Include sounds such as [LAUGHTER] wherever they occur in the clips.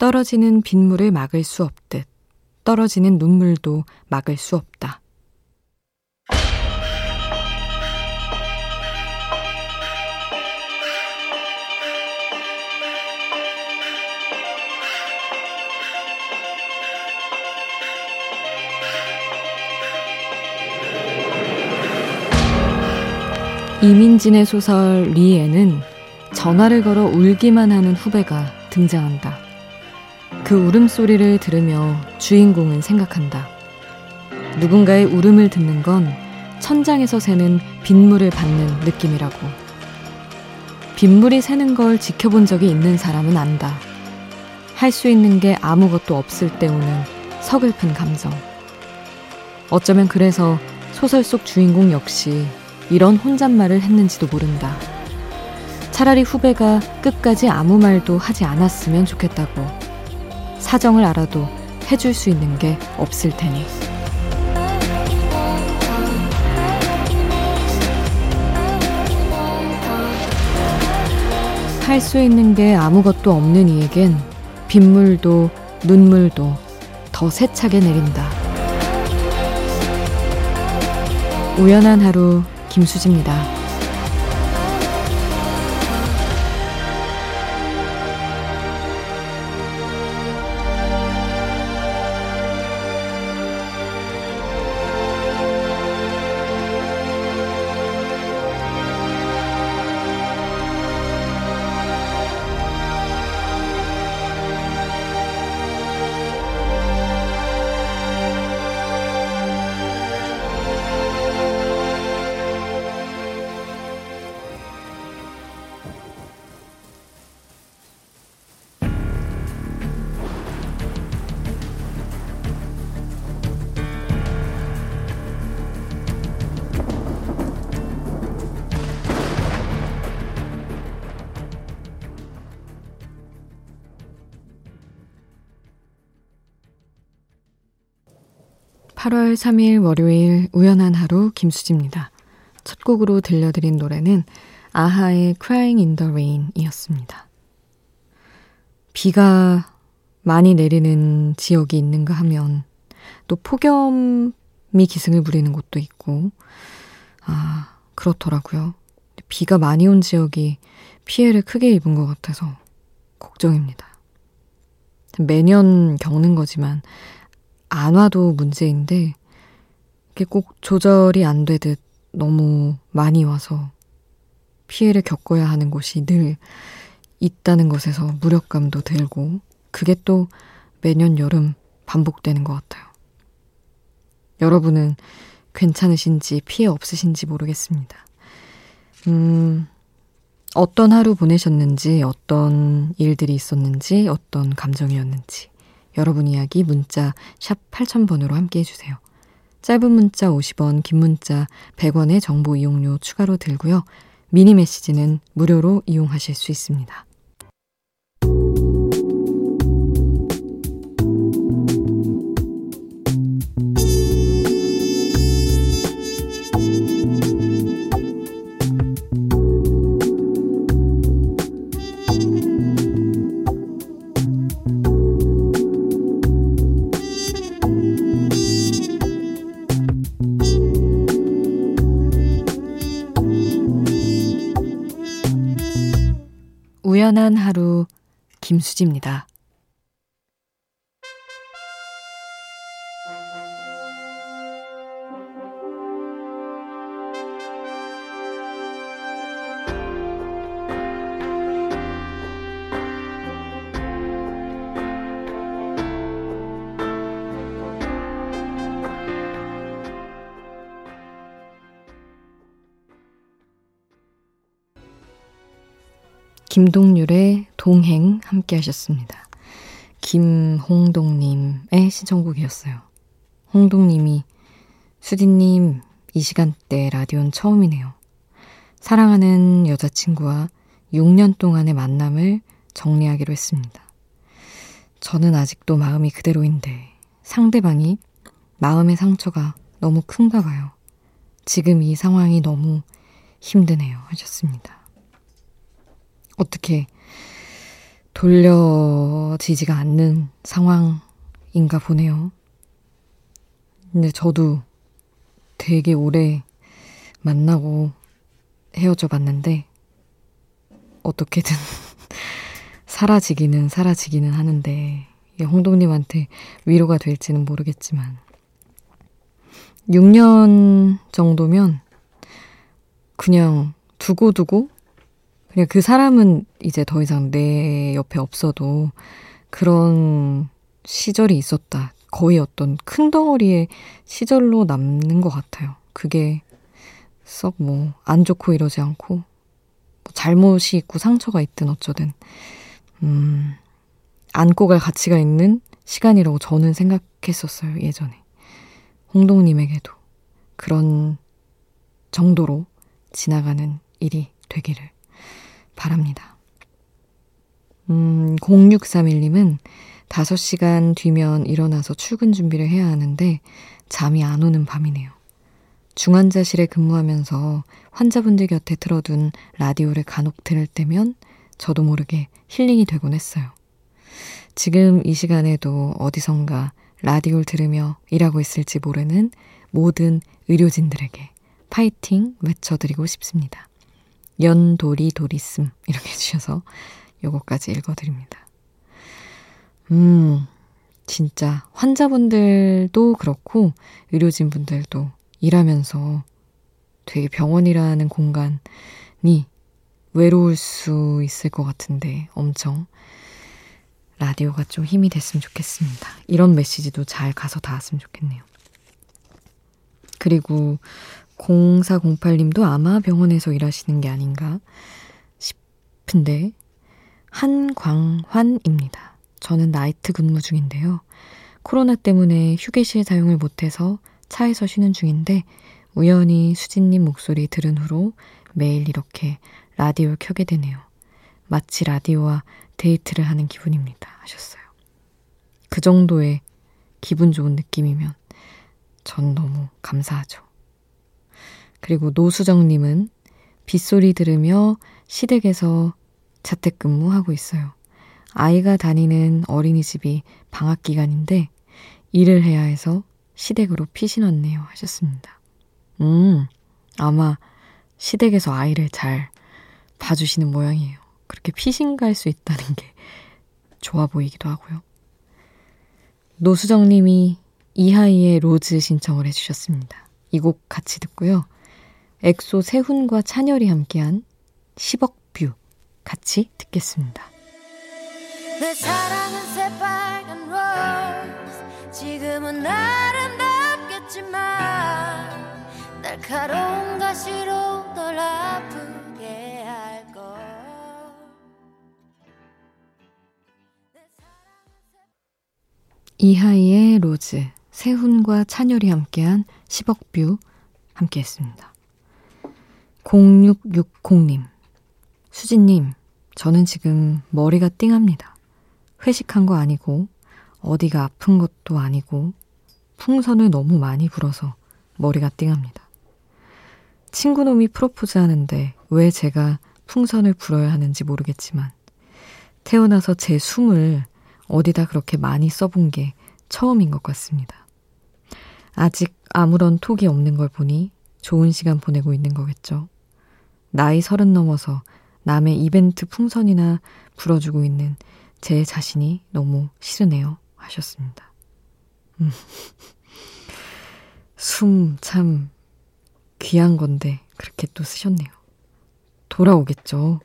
떨어지는 빗물을 막을 수 없듯 떨어지는 눈물도 막을 수 없다. 이민진의 소설 리에는 전화를 걸어 울기만 하는 후배가 등장한다. 그 울음소리를 들으며 주인공은 생각한다. 누군가의 울음을 듣는 건 천장에서 새는 빗물을 받는 느낌이라고. 빗물이 새는 걸 지켜본 적이 있는 사람은 안다. 할 수 있는 게 아무것도 없을 때 오는 서글픈 감정. 어쩌면 그래서 소설 속 주인공 역시 이런 혼잣말을 했는지도 모른다. 차라리 후배가 끝까지 아무 말도 하지 않았으면 좋겠다고. 사정을 알아도 해줄 수 있는 게 없을 테니. 할 수 있는 게 아무것도 없는 이에겐 빗물도 눈물도 더 세차게 내린다. 우연한 하루 김수지입니다. 8월 3일 월요일 우연한 하루 김수지입니다. 첫 곡으로 들려드린 노래는 아하의 Crying in the Rain 이었습니다. 비가 많이 내리는 지역이 있는가 하면 또 폭염이 기승을 부리는 곳도 있고, 아, 그렇더라고요. 비가 많이 온 지역이 피해를 크게 입은 것 같아서 걱정입니다. 매년 겪는 거지만 안 와도 문제인데 이게 꼭 조절이 안 되듯 너무 많이 와서 피해를 겪어야 하는 곳이 늘 있다는 것에서 무력감도 들고 그게 또 매년 여름 반복되는 것 같아요. 여러분은 괜찮으신지 피해 없으신지 모르겠습니다. 음, 어떤 하루 보내셨는지, 어떤 일들이 있었는지, 어떤 감정이었는지, 여러분 이야기 문자 샵 8000번으로 함께 해주세요. 짧은 문자 50원, 긴 문자 100원의 정보 이용료 추가로 들고요. 미니 메시지는 무료로 이용하실 수 있습니다. 우연한 하루 김수지입니다. 김동률의 동행 함께 하셨습니다. 김홍동님의 신청곡이었어요. 홍동님이 수디님 이 시간대 라디오는 처음이네요. 사랑하는 여자친구와 6년 동안의 만남을 정리하기로 했습니다. 저는 아직도 마음이 그대로인데 상대방이 마음의 상처가 너무 큰가 봐요. 지금 이 상황이 너무 힘드네요. 하셨습니다. 어떻게 돌려지지가 않는 상황인가 보네요. 근데 저도 되게 오래 만나고 헤어져 봤는데, 어떻게든 [LAUGHS] 사라지기는 사라지기는 하는데, 홍동님한테 위로가 될지는 모르겠지만, 6년 정도면 그냥 두고두고 그냥 그 사람은 이제 더 이상 내 옆에 없어도 그런 시절이 있었다. 거의 어떤 큰 덩어리의 시절로 남는 것 같아요. 그게 썩 뭐 안 좋고 이러지 않고 뭐 잘못이 있고 상처가 있든 어쩌든 음 안고 갈 가치가 있는 시간이라고 저는 생각했었어요 예전에 홍동님에게도 그런 정도로 지나가는 일이 되기를 바랍니다. 음, 0631님은 5시간 뒤면 일어나서 출근 준비를 해야 하는데 잠이 안 오는 밤이네요. 중환자실에 근무하면서 환자분들 곁에 틀어둔 라디오를 간혹 들을 때면 저도 모르게 힐링이 되곤 했어요. 지금 이 시간에도 어디선가 라디오를 들으며 일하고 있을지 모르는 모든 의료진들에게 파이팅 외쳐드리고 싶습니다. 연도리 도리씀 이렇게 해주셔서 요거까지 읽어드립니다. 음, 진짜 환자분들도 그렇고 의료진 분들도 일하면서 되게 병원이라는 공간이 외로울 수 있을 것 같은데 엄청 라디오가 좀 힘이 됐으면 좋겠습니다. 이런 메시지도 잘 가서 닿았으면 좋겠네요. 그리고 0408님도 아마 병원에서 일하시는 게 아닌가 싶은데, 한광환입니다. 저는 나이트 근무 중인데요. 코로나 때문에 휴게실 사용을 못해서 차에서 쉬는 중인데, 우연히 수진님 목소리 들은 후로 매일 이렇게 라디오를 켜게 되네요. 마치 라디오와 데이트를 하는 기분입니다. 하셨어요. 그 정도의 기분 좋은 느낌이면 전 너무 감사하죠. 그리고 노수정님은 빗소리 들으며 시댁에서 자택근무하고 있어요. 아이가 다니는 어린이집이 방학 기간인데 일을 해야 해서 시댁으로 피신 왔네요. 하셨습니다. 음, 아마 시댁에서 아이를 잘 봐주시는 모양이에요. 그렇게 피신 갈 수 있다는 게 좋아 보이기도 하고요. 노수정님이 이하이의 Rose 신청을 해주셨습니다. 이 곡 같이 듣고요. 엑소 세훈과 찬열이 함께한 10억 뷰 같이 듣겠습니다. 내 사랑은 새빨간 Rose 지금은 아름답겠지만 날카로운 가시로 널 아프게 할걸 이하이의 Rose 세훈과 찬열이 함께한 10억 뷰 함께했습니다. 0660님, 수진님, 저는 지금 머리가 띵합니다. 회식한 거 아니고, 어디가 아픈 것도 아니고, 풍선을 너무 많이 불어서 머리가 띵합니다. 친구놈이 프로포즈 하는데 왜 제가 풍선을 불어야 하는지 모르겠지만, 태어나서 제 숨을 어디다 그렇게 많이 써본 게 처음인 것 같습니다. 아직 아무런 톡이 없는 걸 보니 좋은 시간 보내고 있는 거겠죠. 나이 서른 넘어서 남의 이벤트 풍선이나 불어주고 있는 제 자신이 너무 싫으네요. 하셨습니다. 음. [LAUGHS] 숨 참 귀한 건데 그렇게 또 쓰셨네요. 돌아오겠죠.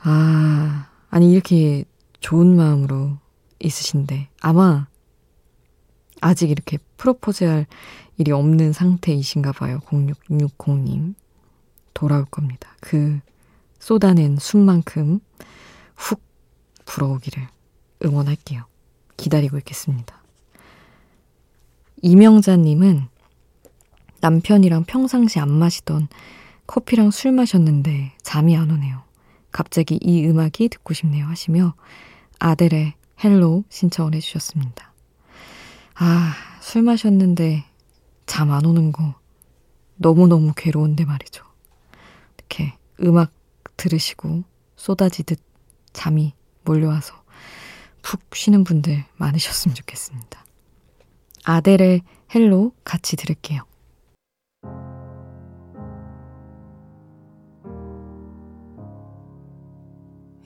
아, 아니 이렇게 좋은 마음으로 있으신데 아마 아직 이렇게 프로포즈할 일이 없는 상태이신가 봐요. 0660님. 돌아올 겁니다. 그 쏟아낸 숨만큼 훅 불어오기를 응원할게요. 기다리고 있겠습니다. 이명자님은 남편이랑 평상시 안 마시던 커피랑 술 마셨는데 잠이 안 오네요. 갑자기 이 음악이 듣고 싶네요 하시며 아델의 Hello 신청을 해주셨습니다. 아, 술 마셨는데 잠 안 오는 거 너무너무 괴로운데 말이죠. 이렇게 음악 들으시고 쏟아지듯 잠이 몰려와서 푹 쉬는 분들 많으셨으면 좋겠습니다. 아델의 Hello 같이 들을게요.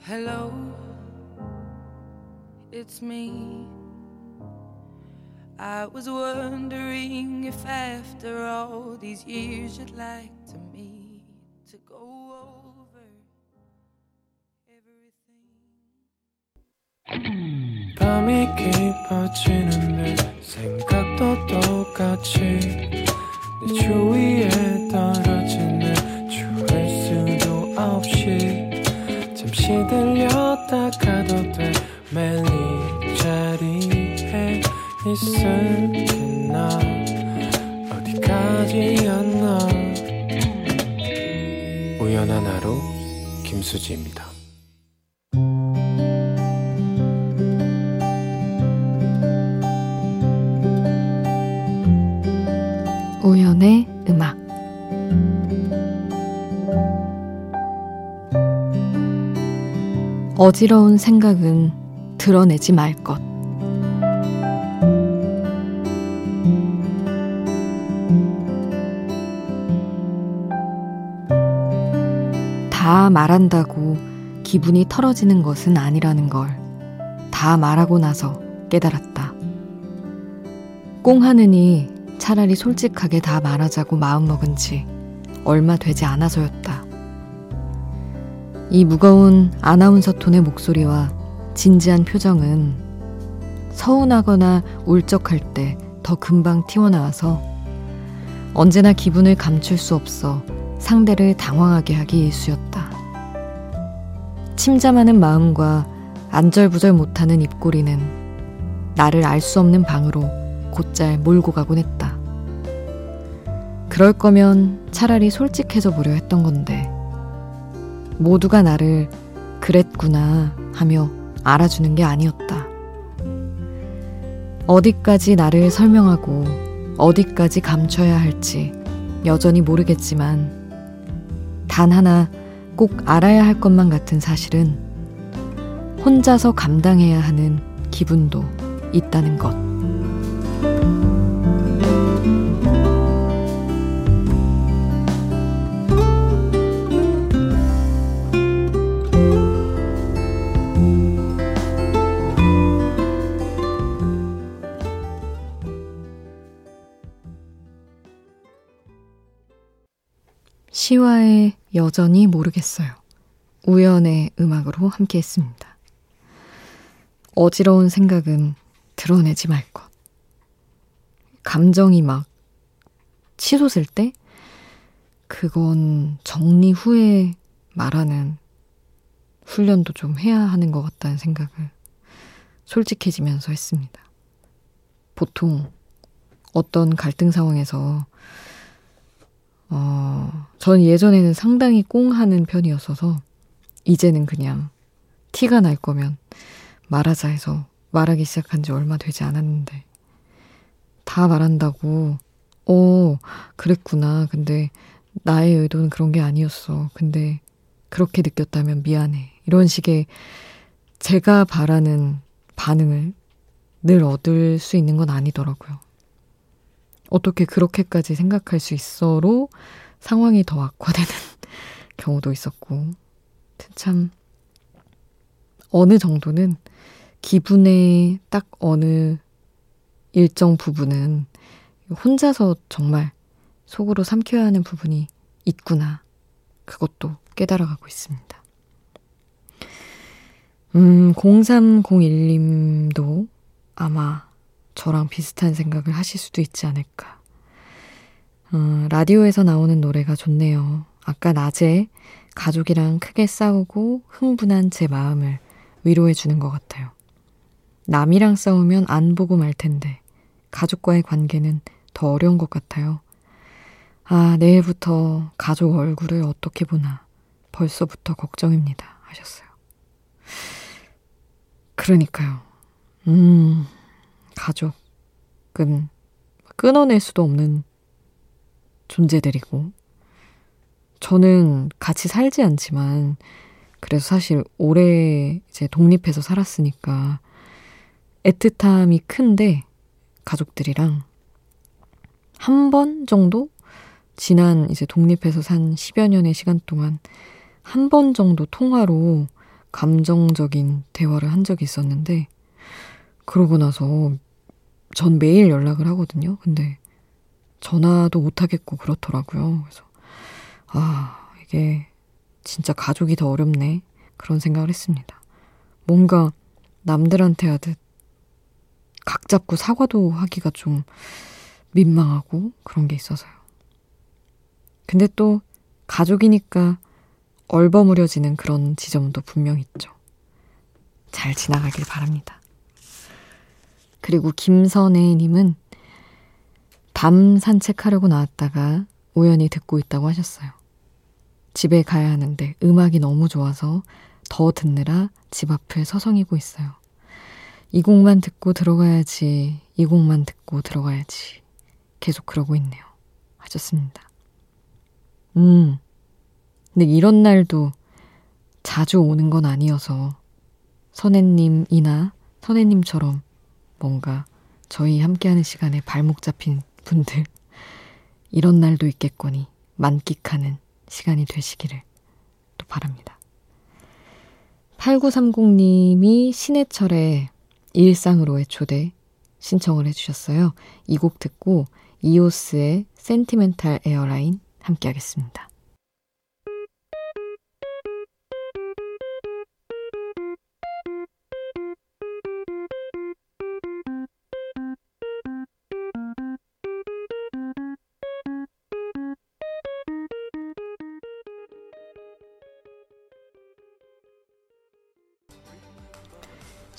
Hello, it's me. I was wondering if after all these years you'd like to meet to go over everything. 밤이 깊어지는데 생각도 똑같이 내 주위에 떨어지는 추울 수도 없이 잠시 들렸 김수지입니다. 우연의 음악 어지러운 생각은 드러내지 말 것. 다 말한다고 기분이 털어지는 것은 아니라는 걸 다 말하고 나서 깨달았다. 꽁하느니 차라리 솔직하게 다 말하자고 마음먹은 지 얼마 되지 않아서였다. 이 무거운 아나운서 톤의 목소리와 진지한 표정은 서운하거나 울적할 때 더 금방 튀어나와서 언제나 기분을 감출 수 없어 상대를 당황하게 하기 일쑤였다. 침잠하는 마음과 안절부절 못하는 입꼬리는 나를 알 수 없는 방으로 곧잘 몰고 가곤 했다. 그럴 거면 차라리 솔직해져 보려 했던 건데, 모두가 나를 그랬구나 하며 알아주는 게 아니었다. 어디까지 나를 설명하고 어디까지 감춰야 할지 여전히 모르겠지만, 단 하나 꼭 알아야 할 것만 같은 사실은 혼자서 감당해야 하는 기분도 있다는 것. 시와의 여전히 모르겠어요. 우연의 음악으로 함께 했습니다. 어지러운 생각은 드러내지 말 것. 감정이 막 치솟을 때, 그건 정리 후에 말하는 훈련도 좀 해야 하는 것 같다는 생각을 솔직해지면서 했습니다. 보통 어떤 갈등 상황에서 어, 전 예전에는 상당히 꽁하는 편이었어서 이제는 그냥 티가 날 거면 말하자 해서 말하기 시작한 지 얼마 되지 않았는데 다 말한다고 어, 그랬구나. 근데 나의 의도는 그런 게 아니었어. 근데 그렇게 느꼈다면 미안해. 이런 식의 제가 바라는 반응을 늘 얻을 수 있는 건 아니더라고요. 어떻게 그렇게까지 생각할 수 있어로 상황이 더 악화되는 [LAUGHS] 경우도 있었고, 참, 어느 정도는 기분의 딱 어느 일정 부분은 혼자서 정말 속으로 삼켜야 하는 부분이 있구나. 그것도 깨달아가고 있습니다. 음, 0301님도 아마 저랑 비슷한 생각을 하실 수도 있지 않을까. 어, 라디오에서 나오는 노래가 좋네요. 아까 낮에 가족이랑 크게 싸우고 흥분한 제 마음을 위로해 주는 것 같아요. 남이랑 싸우면 안 보고 말 텐데, 가족과의 관계는 더 어려운 것 같아요. 아, 내일부터 가족 얼굴을 어떻게 보나 벌써부터 걱정입니다. 하셨어요. 그러니까요. 음. 가족 은 끊어낼 수도 없는 존재들이고, 저는 같이 살지 않지만, 그래서 사실 오래 이제 독립해서 살았으니까 애틋함이 큰데 가족들이랑 한 번 정도 지난 이제 독립해서 산 10여 년의 시간 동안 한 번 정도 통화로 감정적인 대화를 한 적이 있었는데 그러고 나서 전 매일 연락을 하거든요. 근데 전화도 못 하겠고 그렇더라고요. 그래서 아, 이게 진짜 가족이 더 어렵네. 그런 생각을 했습니다. 뭔가 남들한테 하듯 각 잡고 사과도 하기가 좀 민망하고 그런 게 있어서요. 근데 또 가족이니까 얼버무려지는 그런 지점도 분명 있죠. 잘 지나가길 바랍니다. 그리고 김선혜님은 밤 산책하려고 나왔다가 우연히 듣고 있다고 하셨어요. 집에 가야 하는데 음악이 너무 좋아서 더 듣느라 집 앞을 서성이고 있어요. 이 곡만 듣고 들어가야지, 이 곡만 듣고 들어가야지. 계속 그러고 있네요. 하셨습니다. 음. 근데 이런 날도 자주 오는 건 아니어서 선혜님이나 선혜님처럼 뭔가 저희 함께하는 시간에 발목 잡힌 분들 [LAUGHS] 이런 날도 있겠거니 만끽하는 시간이 되시기를 또 바랍니다. 8930님이 신해철의 일상으로의 초대 신청을 해주셨어요. 이 곡 듣고 이오스의 센티멘탈 에어라인 함께 하겠습니다.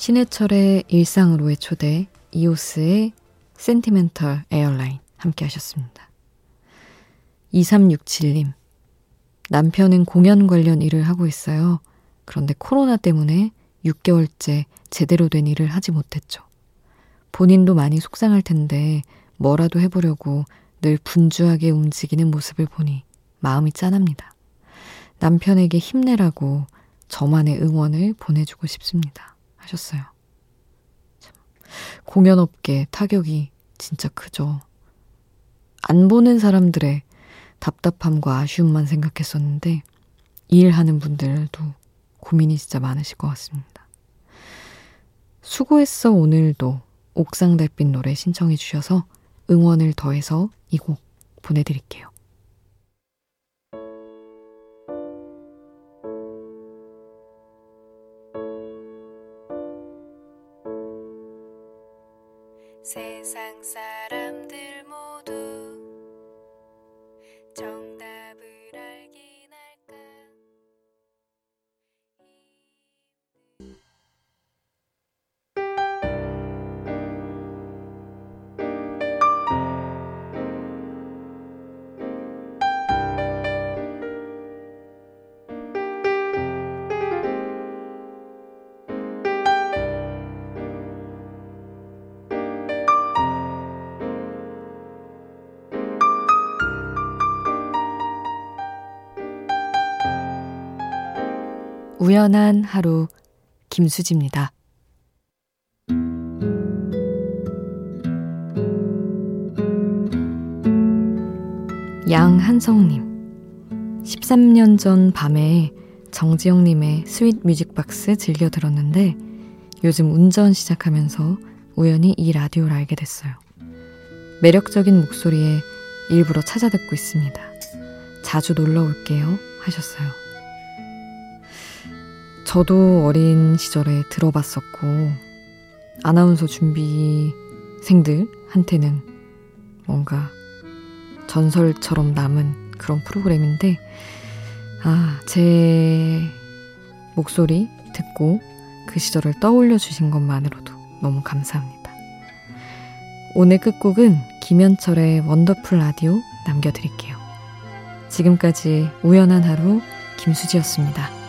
신해철의 일상으로의 초대, 이오스의 센티멘털 에어라인 함께 하셨습니다. 2367님, 남편은 공연 관련 일을 하고 있어요. 그런데 코로나 때문에 6개월째 제대로 된 일을 하지 못했죠. 본인도 많이 속상할 텐데 뭐라도 해보려고 늘 분주하게 움직이는 모습을 보니 마음이 짠합니다. 남편에게 힘내라고 저만의 응원을 보내주고 싶습니다. 하셨어요. 참, 공연업계 타격이 진짜 크죠. 안 보는 사람들의 답답함과 아쉬움만 생각했었는데 일하는 분들도 고민이 진짜 많으실 것 같습니다. 수고했어 오늘도 옥상 달빛 노래 신청해 주셔서 응원을 더해서 이 곡 보내드릴게요. 우연한 하루 김수지입니다. 양한성님 13년 전 밤에 정지영님의 Sweet Music Box 즐겨 들었는데 요즘 운전 시작하면서 우연히 이 라디오를 알게 됐어요. 매력적인 목소리에 일부러 찾아 듣고 있습니다. 자주 놀러 올게요 하셨어요. 저도 어린 시절에 들어봤었고, 아나운서 준비생들한테는 뭔가 전설처럼 남은 그런 프로그램인데, 아, 제 목소리 듣고 그 시절을 떠올려 주신 것만으로도 너무 감사합니다. 오늘 끝곡은 김현철의 원더풀 라디오 남겨드릴게요. 지금까지 우연한 하루 김수지였습니다.